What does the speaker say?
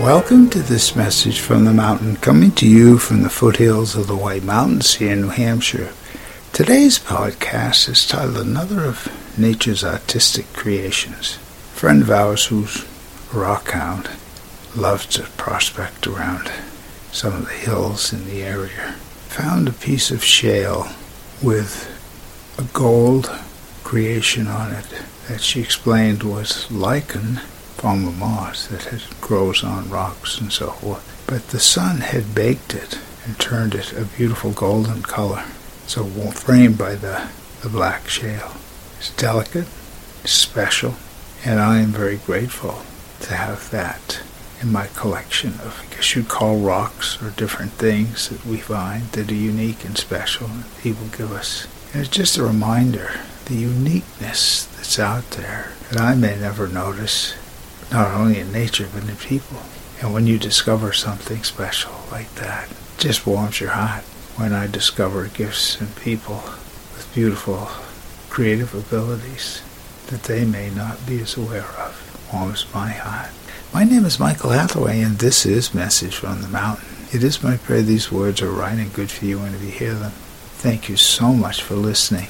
Welcome to this message from the mountain, coming to you from the foothills of the White Mountains here in New Hampshire. Today's podcast is titled Another of Nature's Artistic Creations. A friend of ours who's a rockhound loves to prospect around some of the hills in the area found a piece of shale with a gold creation on it that she explained was lichen form of moss that had, grows on rocks and so forth. But the sun had baked it and turned it a beautiful golden color, so framed by the, the black shale. It's delicate, special, and I am very grateful to have that in my collection of, I guess you'd call rocks or different things that we find that are unique and special and people give us. And it's just a reminder, the uniqueness that's out there that I may never notice not only in nature but in people. And when you discover something special like that, it just warms your heart. When I discover gifts in people with beautiful creative abilities that they may not be as aware of, warms my heart. My name is Michael Hathaway, and this is Message from the Mountain. It is my prayer these words are right and good for you and if you hear them. Thank you so much for listening.